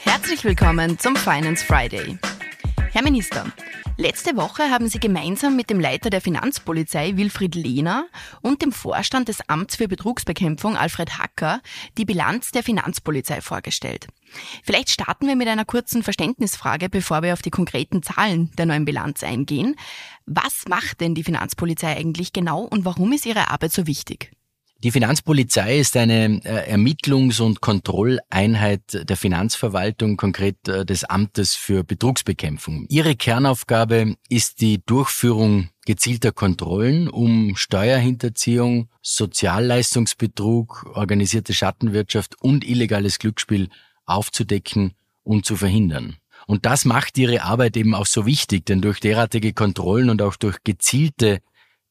Herzlich willkommen zum Finance Friday. Herr Minister, letzte Woche haben Sie gemeinsam mit dem Leiter der Finanzpolizei Wilfried Lehner und dem Vorstand des Amts für Betrugsbekämpfung Alfred Hacker die Bilanz der Finanzpolizei vorgestellt. Vielleicht starten wir mit einer kurzen Verständnisfrage, bevor wir auf die konkreten Zahlen der neuen Bilanz eingehen. Was macht denn die Finanzpolizei eigentlich genau und warum ist ihre Arbeit so wichtig? Die Finanzpolizei ist eine äh, Ermittlungs- und Kontrolleinheit der Finanzverwaltung, konkret äh, des Amtes für Betrugsbekämpfung. Ihre Kernaufgabe ist die Durchführung gezielter Kontrollen, um Steuerhinterziehung, Sozialleistungsbetrug, organisierte Schattenwirtschaft und illegales Glücksspiel aufzudecken und zu verhindern. Und das macht ihre Arbeit eben auch so wichtig, denn durch derartige Kontrollen und auch durch gezielte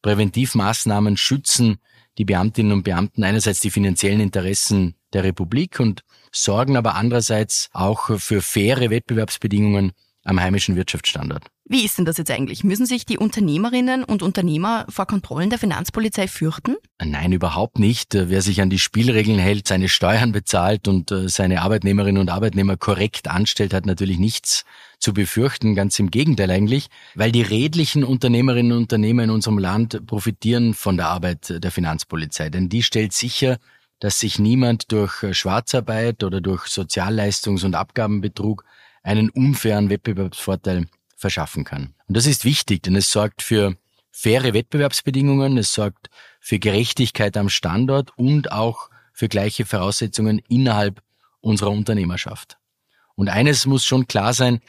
Präventivmaßnahmen schützen die Beamtinnen und Beamten einerseits die finanziellen Interessen der Republik und sorgen aber andererseits auch für faire Wettbewerbsbedingungen am heimischen Wirtschaftsstandort. Wie ist denn das jetzt eigentlich? Müssen sich die Unternehmerinnen und Unternehmer vor Kontrollen der Finanzpolizei fürchten? Nein, überhaupt nicht. Wer sich an die Spielregeln hält, seine Steuern bezahlt und äh, seine Arbeitnehmerinnen und Arbeitnehmer korrekt anstellt, hat natürlich nichts zu befürchten. Ganz im Gegenteil eigentlich, weil die redlichen Unternehmerinnen und Unternehmer in unserem Land profitieren von der Arbeit der Finanzpolizei. Denn die stellt sicher, dass sich niemand durch Schwarzarbeit oder durch Sozialleistungs- und Abgabenbetrug einen unfairen Wettbewerbsvorteil verschaffen kann. Und das ist wichtig, denn es sorgt für faire Wettbewerbsbedingungen, es sorgt für Gerechtigkeit am Standort und auch für gleiche Voraussetzungen innerhalb unserer Unternehmerschaft. Und eines muss schon klar sein,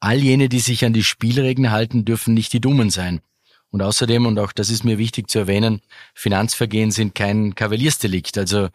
all jene, die sich an die Spielregeln halten, dürfen nicht die Dummen sein. Und außerdem, und auch das ist mir wichtig zu erwähnen, Finanzvergehen sind kein Kavaliersdelikt. Also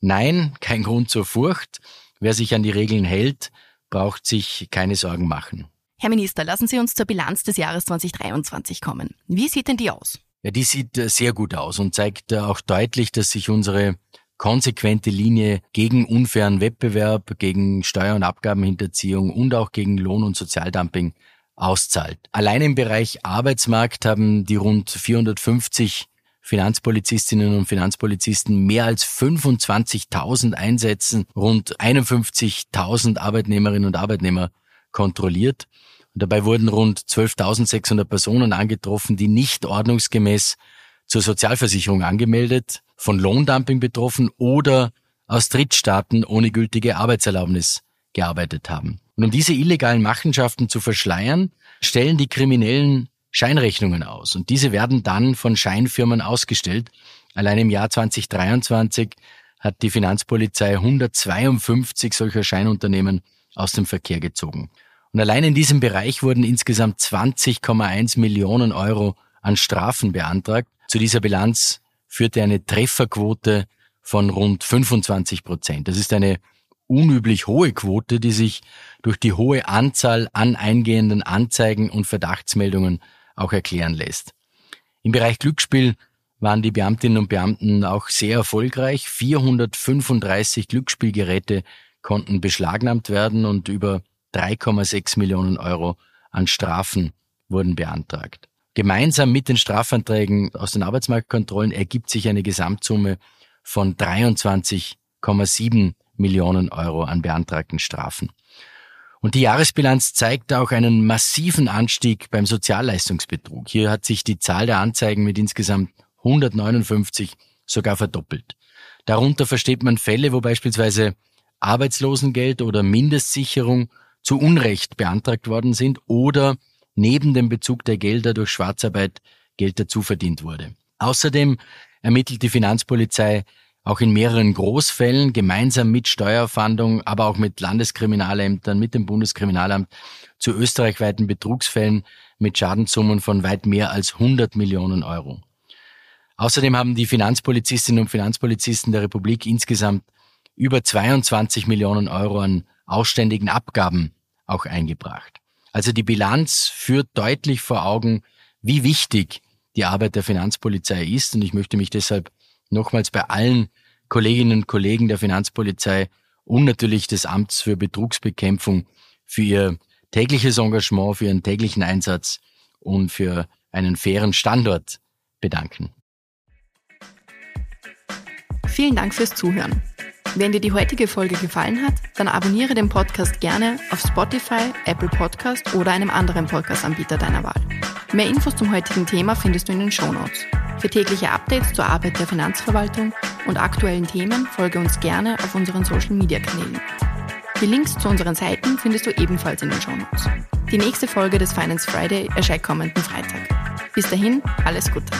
nein, kein Grund zur Furcht. Wer sich an die Regeln hält, braucht sich keine Sorgen machen. Herr Minister, lassen Sie uns zur Bilanz des Jahres 2023 kommen. Wie sieht denn die aus? Ja, die sieht äh, sehr gut aus und zeigt äh, auch deutlich, dass sich unsere konsequente Linie gegen unfairen Wettbewerb, gegen Steuer- und Abgabenhinterziehung und auch gegen Lohn- und Sozialdumping auszahlt. Allein im Bereich Arbeitsmarkt haben die rund 450 Finanzpolizistinnen und Finanzpolizisten mehr als 25.000 Einsätzen, rund 51.000 Arbeitnehmerinnen und Arbeitnehmer kontrolliert. Und dabei wurden rund 12.600 Personen angetroffen, die nicht ordnungsgemäß zur Sozialversicherung angemeldet, von Lohndumping betroffen oder aus Drittstaaten ohne gültige Arbeitserlaubnis gearbeitet haben. Und um diese illegalen Machenschaften zu verschleiern, stellen die Kriminellen Scheinrechnungen aus. Und diese werden dann von Scheinfirmen ausgestellt. Allein im Jahr 2023 hat die Finanzpolizei 152 solcher Scheinunternehmen aus dem Verkehr gezogen. Und allein in diesem Bereich wurden insgesamt 20,1 Millionen Euro an Strafen beantragt. Zu dieser Bilanz führte eine Trefferquote von rund 25 Prozent. Das ist eine unüblich hohe Quote, die sich durch die hohe Anzahl an eingehenden Anzeigen und Verdachtsmeldungen auch erklären lässt. Im Bereich Glücksspiel waren die Beamtinnen und Beamten auch sehr erfolgreich. 435 Glücksspielgeräte konnten beschlagnahmt werden und über 3,6 Millionen Euro an Strafen wurden beantragt. Gemeinsam mit den Strafanträgen aus den Arbeitsmarktkontrollen ergibt sich eine Gesamtsumme von 23,7 Millionen Euro an beantragten Strafen. Und die Jahresbilanz zeigt auch einen massiven Anstieg beim Sozialleistungsbetrug. Hier hat sich die Zahl der Anzeigen mit insgesamt 159 sogar verdoppelt. Darunter versteht man Fälle, wo beispielsweise Arbeitslosengeld oder Mindestsicherung zu Unrecht beantragt worden sind oder neben dem Bezug der Gelder durch Schwarzarbeit Geld dazu verdient wurde. Außerdem ermittelt die Finanzpolizei auch in mehreren Großfällen gemeinsam mit Steuerfahndung, aber auch mit Landeskriminalämtern, mit dem Bundeskriminalamt zu österreichweiten Betrugsfällen mit Schadenssummen von weit mehr als 100 Millionen Euro. Außerdem haben die Finanzpolizistinnen und Finanzpolizisten der Republik insgesamt über 22 Millionen Euro an ausständigen Abgaben auch eingebracht. Also die Bilanz führt deutlich vor Augen, wie wichtig die Arbeit der Finanzpolizei ist. Und ich möchte mich deshalb nochmals bei allen Kolleginnen und Kollegen der Finanzpolizei und natürlich des Amts für Betrugsbekämpfung für ihr tägliches Engagement, für ihren täglichen Einsatz und für einen fairen Standort bedanken. Vielen Dank fürs Zuhören. Wenn dir die heutige Folge gefallen hat, dann abonniere den Podcast gerne auf Spotify, Apple Podcast oder einem anderen Podcast-Anbieter deiner Wahl. Mehr Infos zum heutigen Thema findest du in den Shownotes. Für tägliche Updates zur Arbeit der Finanzverwaltung und aktuellen Themen folge uns gerne auf unseren Social-Media-Kanälen. Die Links zu unseren Seiten findest du ebenfalls in den Shownotes. Die nächste Folge des Finance Friday erscheint kommenden Freitag. Bis dahin, alles Gute.